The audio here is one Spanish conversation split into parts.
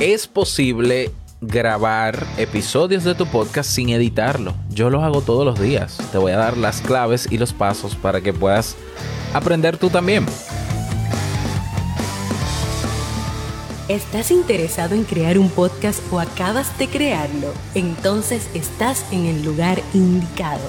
Es posible grabar episodios de tu podcast sin editarlo. Yo lo hago todos los días. Te voy a dar las claves y los pasos para que puedas aprender tú también. ¿Estás interesado en crear un podcast o acabas de crearlo? Entonces estás en el lugar indicado,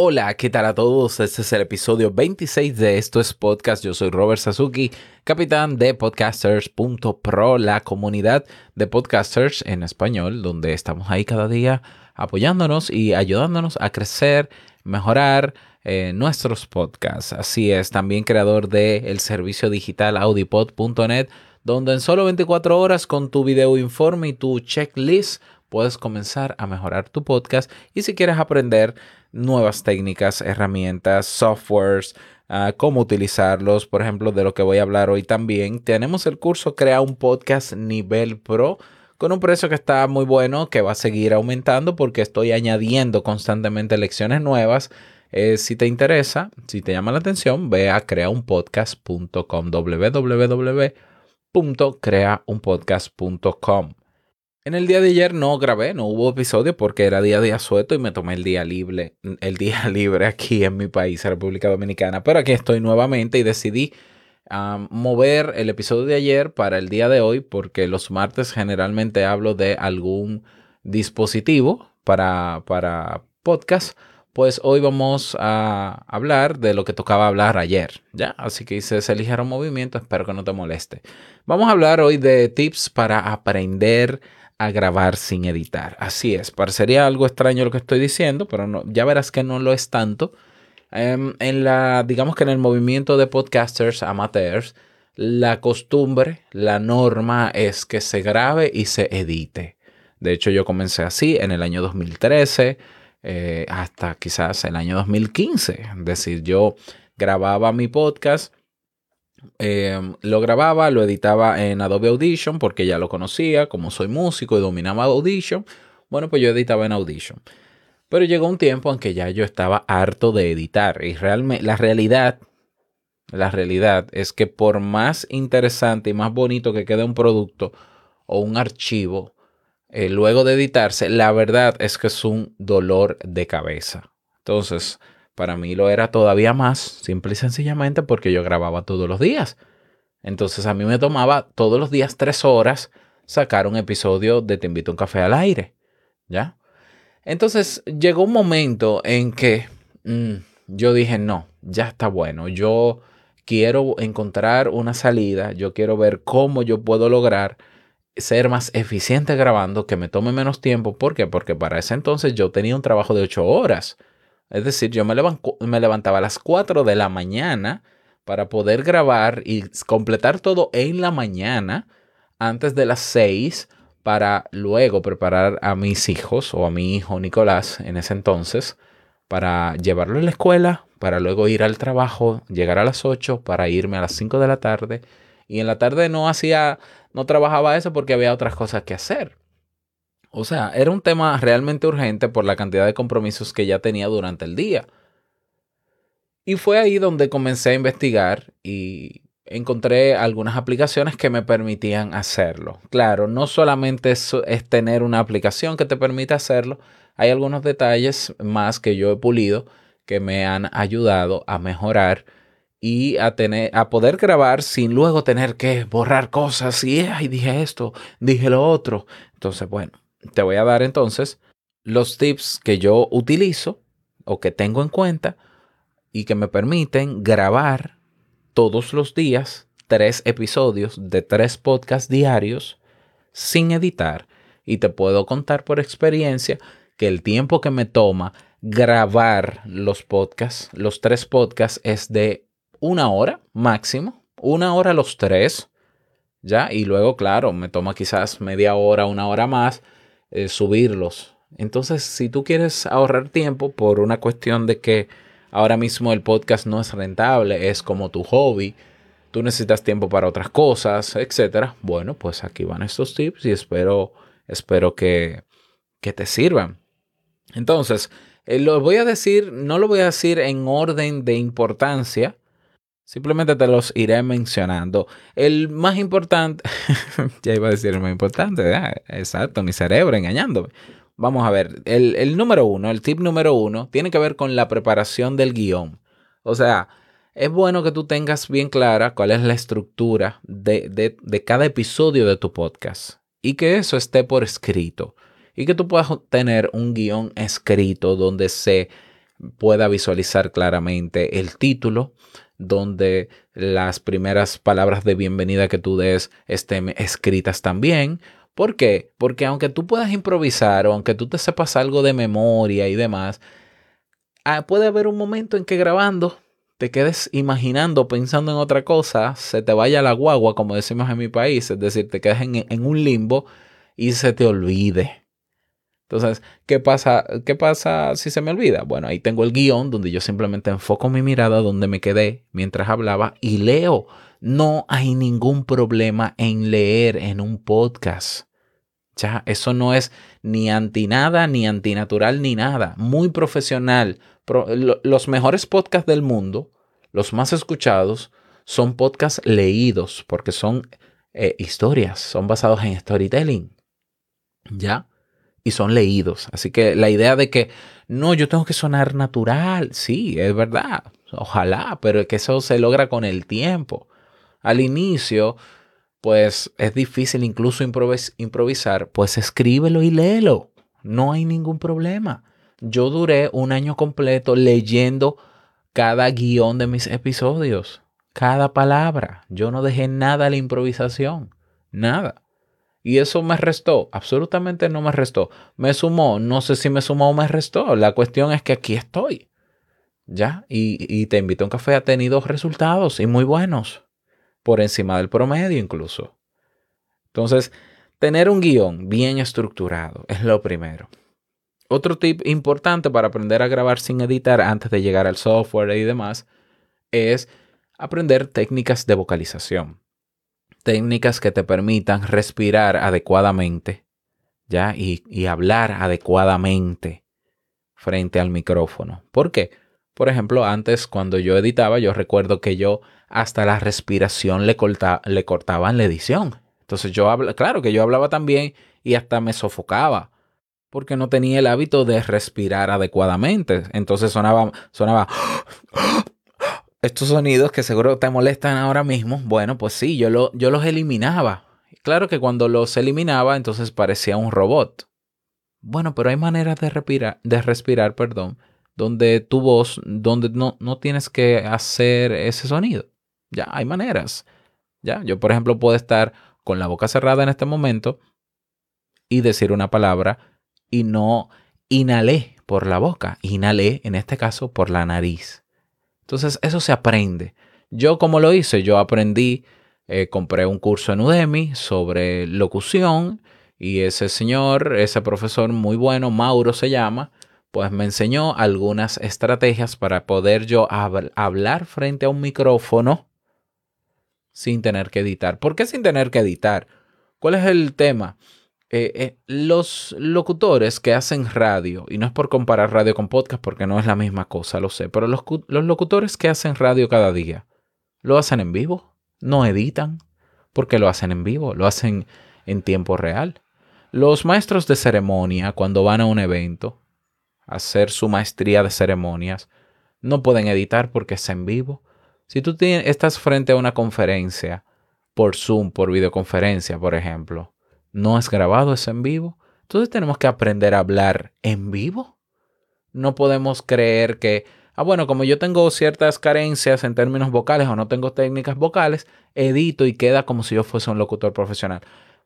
Hola, ¿qué tal a todos? Este es el episodio 26 de Esto es Podcast. Yo soy Robert Sasuki, capitán de podcasters.pro, la comunidad de podcasters en español, donde estamos ahí cada día apoyándonos y ayudándonos a crecer, mejorar, eh, nuestros podcasts. Así es, también creador del servicio digital audipod.net, donde en solo 24 horas con tu video informe y tu checklist puedes comenzar a mejorar tu podcast. Y si quieres aprender nuevas técnicas, herramientas, softwares, uh, cómo utilizarlos, por ejemplo, de lo que voy a hablar hoy también, tenemos el curso Crea un podcast nivel pro con un precio que está muy bueno, que va a seguir aumentando porque estoy añadiendo constantemente lecciones nuevas eh, si te interesa, si te llama la atención, ve a creaunpodcast.com, www.creaunpodcast.com. En el día de ayer no grabé, no hubo episodio porque era día de asueto y me tomé el día libre, el día libre aquí en mi país, República Dominicana. Pero aquí estoy nuevamente y decidí mover el episodio de ayer para el día de hoy porque los martes generalmente hablo de algún dispositivo para, para podcast pues hoy vamos a hablar de lo que tocaba hablar ayer, ¿ya? Así que hice ese ligero movimiento, espero que no te moleste. Vamos a hablar hoy de tips para aprender a grabar sin editar. Así es, parecería algo extraño lo que estoy diciendo, pero no, ya verás que no lo es tanto. Em, en la, digamos que en el movimiento de podcasters amateurs, la costumbre, la norma es que se grabe y se edite. De hecho, yo comencé así en el año 2013 eh, hasta quizás el año 2015. Es decir, yo grababa mi podcast, em, lo grababa, lo editaba en Adobe Audition porque ya lo conocía, como soy músico y dominaba Audition, bueno, pues yo editaba en Audition. Pero llegó un tiempo en que ya yo estaba harto de editar y realmente la realidad, la realidad es que por más interesante y más bonito que quede un producto o un archivo, eh, luego de editarse, la verdad es que es un dolor de cabeza. Entonces, para mí lo era todavía más, simple y sencillamente porque yo grababa todos los días. Entonces a mí me tomaba todos los días tres horas sacar un episodio de Te invito a un café al aire. ¿Ya? Entonces llegó un momento en que mm, yo dije, no, ya está bueno. Yo quiero encontrar una salida, yo quiero ver cómo yo puedo lograr ser más eficiente grabando, que me tome menos tiempo. ¿Por qué? Porque para ese entonces yo tenía un trabajo de ocho horas. Es decir, yo me, levantaba a las 4 de la mañana para poder grabar y completar todo en la mañana antes de las 6 para luego preparar a mis hijos o a mi hijo Nicolás en ese entonces para llevarlo a la escuela, para luego ir al trabajo, llegar a las 8 para irme a las 5 de la tarde y en la tarde no hacía no trabajaba eso porque había otras cosas que hacer. O sea, era un tema realmente urgente por la cantidad de compromisos que ya tenía durante el día. Y fue ahí donde comencé a investigar y encontré algunas aplicaciones que me permitían hacerlo. Claro, no solamente es, tener una aplicación que te permite hacerlo, hay algunos detalles más que yo he pulido que me han ayudado a mejorar y a, tener, a poder grabar sin luego tener que borrar cosas y ay, dije esto, dije lo otro. Entonces, bueno, te voy a dar entonces los tips que yo utilizo o que tengo en cuenta y que me permiten grabar todos los días tres episodios de tres podcasts diarios sin editar. Y te puedo contar por experiencia que el tiempo que me toma grabar los podcasts, los tres podcasts, es de una hora máximo, una hora los tres. ¿ya? Y luego, claro, me toma quizás media hora, una hora más eh, subirlos. Entonces, si tú quieres ahorrar tiempo por una cuestión de que ahora mismo el podcast no es rentable, es como tu hobby, tú necesitas tiempo para otras cosas, etcétera. Bueno, pues aquí van estos tips y espero, espero que, que te sirvan. Entonces, eh, lo voy a decir, no lo voy a decir en orden de importancia, simplemente te los iré mencionando. El más importante, ya iba a decir el más importante, exacto, mi cerebro engañándome. Vamos a ver, el, el número uno, el tip número uno, tiene que ver con la preparación del guion. O sea, es bueno que tú tengas bien clara cuál es la estructura de, cada episodio de tu podcast y que eso esté por escrito y que tú puedas tener un guion escrito donde se pueda visualizar claramente el título, donde las primeras palabras de bienvenida que tú des estén escritas también. ¿Por qué? Porque aunque tú puedas improvisar o aunque tú te sepas algo de memoria y demás, ah, puede haber un momento en que grabando te quedes imaginando, pensando en otra cosa, se te vaya la guagua, como decimos en mi país, es decir, te quedes en, un limbo y se te olvide. Entonces, ¿qué pasa, ¿qué pasa si se me olvida? Bueno, ahí tengo el guion donde yo simplemente enfoco mi mirada donde me quedé mientras hablaba y leo. No hay ningún problema en leer en un podcast. Ya, eso no es ni anti nada, ni antinatural, ni nada. Muy profesional, los mejores podcasts del mundo, los más escuchados, son podcasts leídos porque son eh, historias, son basados en storytelling. ¿Ya? Y son leídos. Así que la idea de que no, yo tengo que sonar natural, sí, es verdad. Ojalá, pero que eso se logra con el tiempo. Al inicio, pues es difícil incluso improvisar, pues escríbelo y léelo. No hay ningún problema. Yo duré un año completo leyendo cada guion de mis episodios, cada palabra. Yo no dejé nada a la improvisación, nada. Y eso me restó, absolutamente no me restó. Me sumó, no sé si me sumó o me restó. La cuestión es que aquí estoy. ¿Ya? Y, y te invito a un café, ha tenido resultados y muy buenos. Por encima del promedio incluso. Entonces, tener un guion bien estructurado es lo primero. Otro tip importante para aprender a grabar sin editar antes de llegar al software y demás es aprender técnicas de vocalización. Técnicas que te permitan respirar adecuadamente, ¿ya? Y, y hablar adecuadamente frente al micrófono. ¿Por qué? Por ejemplo, antes cuando yo editaba, yo recuerdo que yo hasta la respiración le, le cortaba en la edición. Entonces yo hablaba, claro que yo hablaba también y hasta me sofocaba porque no tenía el hábito de respirar adecuadamente. Entonces sonaba, sonaba estos sonidos que seguro te molestan ahora mismo. Bueno, pues sí, yo, lo, los eliminaba. Claro que cuando los eliminaba, entonces parecía un robot. Bueno, pero hay maneras de respirar, de respirar, perdón, donde tu voz, donde no, no tienes que hacer ese sonido. Ya, hay maneras. Ya, yo por ejemplo puedo estar con la boca cerrada en este momento y decir una palabra y no inhalé por la boca, inhalé en este caso por la nariz. Entonces eso se aprende. Yo como lo hice, yo aprendí, eh, compré un curso en Udemy sobre locución y ese señor, ese profesor muy bueno, Mauro se llama, pues me enseñó algunas estrategias para poder yo hablar frente a un micrófono sin tener que editar. ¿Por qué sin tener que editar? ¿Cuál es el tema? Eh, eh, los locutores que hacen radio, y no es por comparar radio con podcast porque no es la misma cosa, lo sé, pero los, los locutores que hacen radio cada día, lo hacen en vivo, no editan, porque lo hacen en vivo, lo hacen en tiempo real. Los maestros de ceremonia, cuando van a un evento, a hacer su maestría de ceremonias, no pueden editar porque es en vivo. Si tú estás frente a una conferencia, por Zoom, por videoconferencia, por ejemplo, no es grabado, es en vivo. Entonces tenemos que aprender a hablar en vivo. No podemos creer que, ah, bueno, como yo tengo ciertas carencias en términos vocales o no tengo técnicas vocales, edito y queda como si yo fuese un locutor profesional.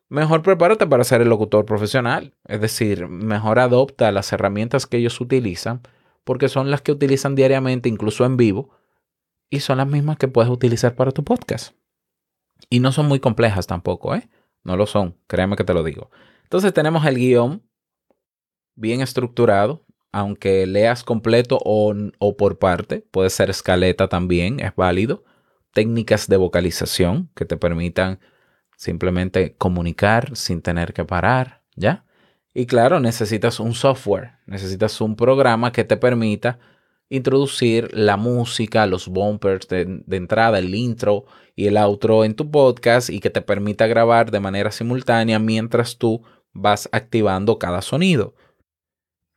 Mejor prepárate para ser el locutor profesional. Es decir, mejor adopta las herramientas que ellos utilizan, porque son las que utilizan diariamente, incluso en vivo, y son las mismas que puedes utilizar para tu podcast. Y no son muy complejas tampoco, ¿eh? No lo son, créeme que te lo digo. Entonces tenemos el guion bien estructurado, aunque leas completo o, o por parte, puede ser escaleta también, es válido. Técnicas de vocalización que te permitan simplemente comunicar sin tener que parar, ¿ya? Y claro, necesitas un software, necesitas un programa que te permita introducir la música, los bumpers de, entrada, el intro y el outro en tu podcast y que te permita grabar de manera simultánea mientras tú vas activando cada sonido.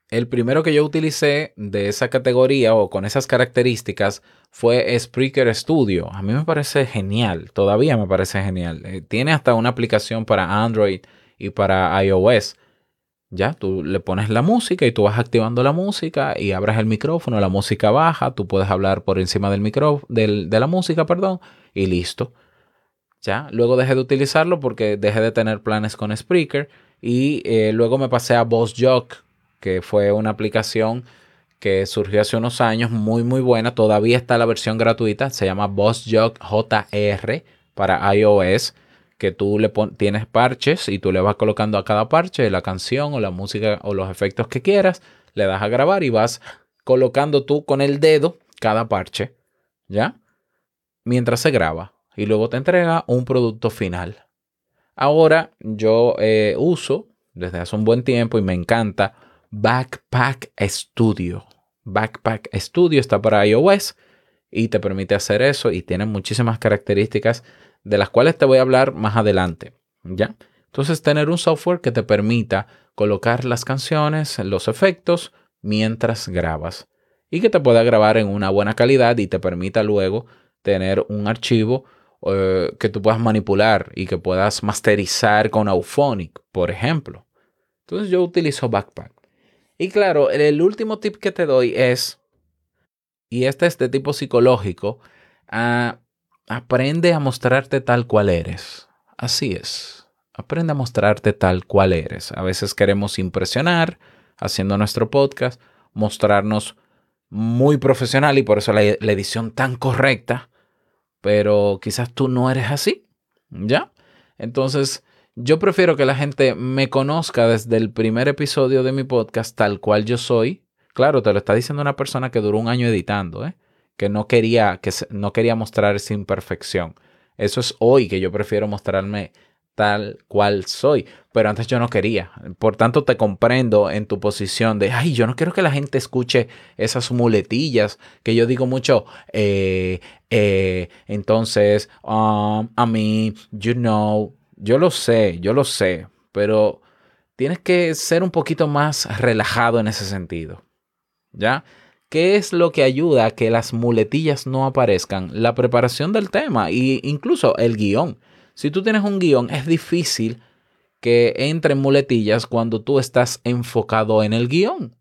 El primero que yo utilicé de esa categoría o con esas características fue Spreaker Studio. A mí me parece genial, todavía me parece genial. Eh, tiene hasta una aplicación para Android y para iOS. Ya, tú le pones la música y tú vas activando la música y abres el micrófono, la música baja, tú puedes hablar por encima del micrófono, de la música, perdón, y listo. Ya, luego dejé de utilizarlo porque dejé de tener planes con Spreaker y eh, luego me pasé a BossJock, que fue una aplicación que surgió hace unos años, muy muy buena. Todavía está la versión gratuita, se llama BossJock JR para iOS, que tú le tienes parches y tú le vas colocando a cada parche la canción o la música o los efectos que quieras, le das a grabar y vas colocando tú con el dedo cada parche, ¿ya? Mientras se graba y luego te entrega un producto final. Ahora yo eh, uso desde hace un buen tiempo y me encanta Backpack Studio. Backpack Studio está para iOS y te permite hacer eso y tiene muchísimas características de las cuales te voy a hablar más adelante. ¿Ya? Entonces, tener un software que te permita colocar las canciones, los efectos, mientras grabas y que te pueda grabar en una buena calidad y te permita luego tener un archivo eh, que tú puedas manipular y que puedas masterizar con Auphonic, por ejemplo. Entonces yo utilizo Backpack. Y claro, el último tip que te doy es, y este es de tipo psicológico, ah, aprende a mostrarte tal cual eres. Así es. Aprende a mostrarte tal cual eres. A veces queremos impresionar haciendo nuestro podcast, mostrarnos muy profesional y por eso la, edición tan correcta, pero quizás tú no eres así, ¿ya? Entonces, yo prefiero que la gente me conozca desde el primer episodio de mi podcast tal cual yo soy. Claro, te lo está diciendo una persona que duró un año editando, ¿eh? Que no quería, que no quería mostrar esa imperfección. Eso es hoy que yo prefiero mostrarme tal cual soy, pero antes yo no quería. Por tanto, te comprendo en tu posición de, ay, yo no quiero que la gente escuche esas muletillas que yo digo mucho, eh, eh, entonces, um, a mí, you know, yo lo sé, yo lo sé, pero tienes que ser un poquito más relajado en ese sentido. ¿Ya? ¿Qué es lo que ayuda a que las muletillas no aparezcan? La preparación del tema e incluso el guion. Si tú tienes un guion, es difícil que entren muletillas cuando tú estás enfocado en el guion.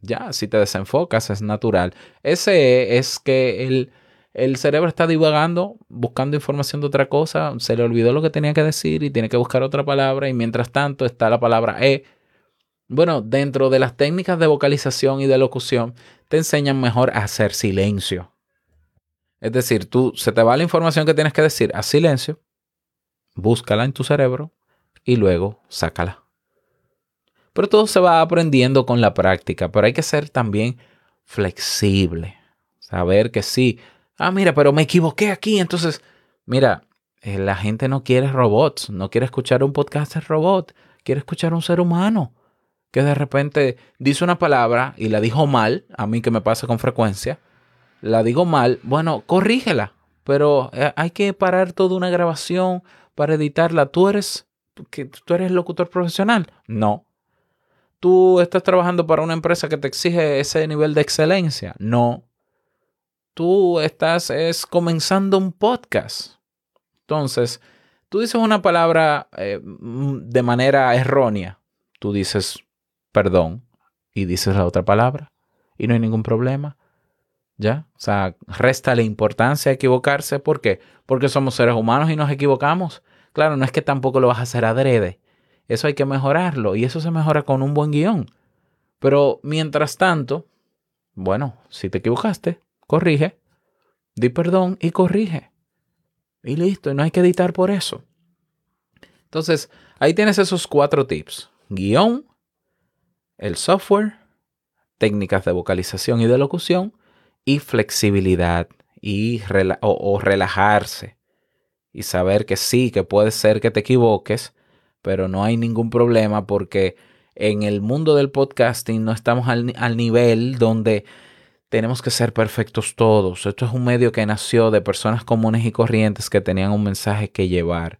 Ya, si te desenfocas es natural. Ese es que el, el cerebro está divagando, buscando información de otra cosa, se le olvidó lo que tenía que decir y tiene que buscar otra palabra y mientras tanto está la palabra E. Bueno, dentro de las técnicas de vocalización y de locución, te enseñan mejor a hacer silencio. Es decir, tú se te va la información que tienes que decir a silencio, búscala en tu cerebro y luego sácala. Pero todo se va aprendiendo con la práctica, pero hay que ser también flexible. Saber que sí, ah, mira, pero me equivoqué aquí. Entonces, mira, eh, la gente no quiere robots, no quiere escuchar un podcast de robot, quiere escuchar un ser humano que de repente dice una palabra y la dijo mal, a mí que me pasa con frecuencia, la digo mal, bueno, corrígela, pero eh, hay que parar toda una grabación para editarla. ¿Tú eres, que, tú eres locutor profesional? No. ¿Tú estás trabajando para una empresa que te exige ese nivel de excelencia? No tú estás es comenzando un podcast. Entonces, tú dices una palabra eh, de manera errónea. Tú dices perdón y dices la otra palabra y no hay ningún problema. ¿Ya? O sea, resta la importancia de equivocarse. ¿Por qué? Porque somos seres humanos y nos equivocamos. Claro, no es que tampoco lo vas a hacer adrede. Eso hay que mejorarlo y eso se mejora con un buen guion. Pero mientras tanto, bueno, si te equivocaste, corrige, di perdón y corrige. Y listo, y no hay que editar por eso. Entonces, ahí tienes esos cuatro tips. Guión, el software, técnicas de vocalización y de locución y flexibilidad y o, relajarse y saber que sí, que puede ser que te equivoques, pero no hay ningún problema porque en el mundo del podcasting no estamos al, al nivel donde tenemos que ser perfectos todos. Esto es un medio que nació de personas comunes y corrientes que tenían un mensaje que llevar.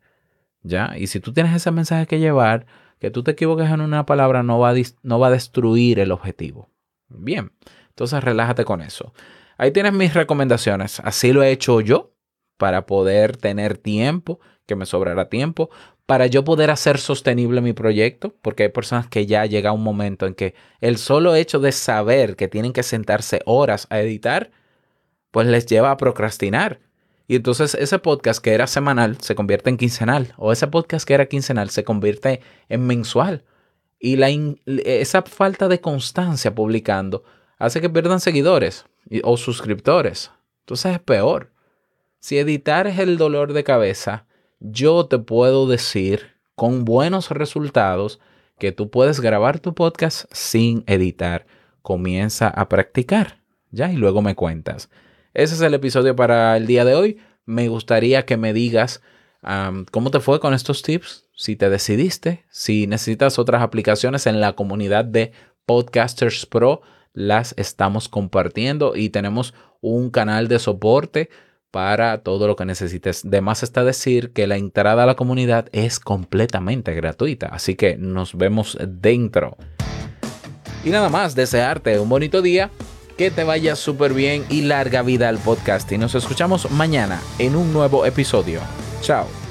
¿Ya? Y si tú tienes ese mensaje que llevar, que tú te equivoques en una palabra no va a, no va destruir el objetivo. Bien, entonces relájate con eso. Ahí tienes mis recomendaciones. Así lo he hecho yo para poder tener tiempo, que me sobrará tiempo, para yo poder hacer sostenible mi proyecto, porque hay personas que ya llega un momento en que el solo hecho de saber que tienen que sentarse horas a editar, pues les lleva a procrastinar. Y entonces ese podcast que era semanal se convierte en quincenal, o ese podcast que era quincenal se convierte en mensual. Y la esa falta de constancia publicando hace que pierdan seguidores o suscriptores. Entonces es peor. Si editar es el dolor de cabeza, yo te puedo decir con buenos resultados que tú puedes grabar tu podcast sin editar. Comienza a practicar, ¿ya? Y luego me cuentas. Ese es el episodio para el día de hoy. Me gustaría que me digas cómo te fue con estos tips, si te decidiste, si necesitas otras aplicaciones en la comunidad de Podcasters Pro, las estamos compartiendo y tenemos un canal de soporte para todo lo que necesites. De más está decir que la entrada a la comunidad es completamente gratuita, así que nos vemos dentro. Y nada más, desearte un bonito día, que te vaya súper bien y larga vida al podcast. Y nos escuchamos mañana en un nuevo episodio. Chao.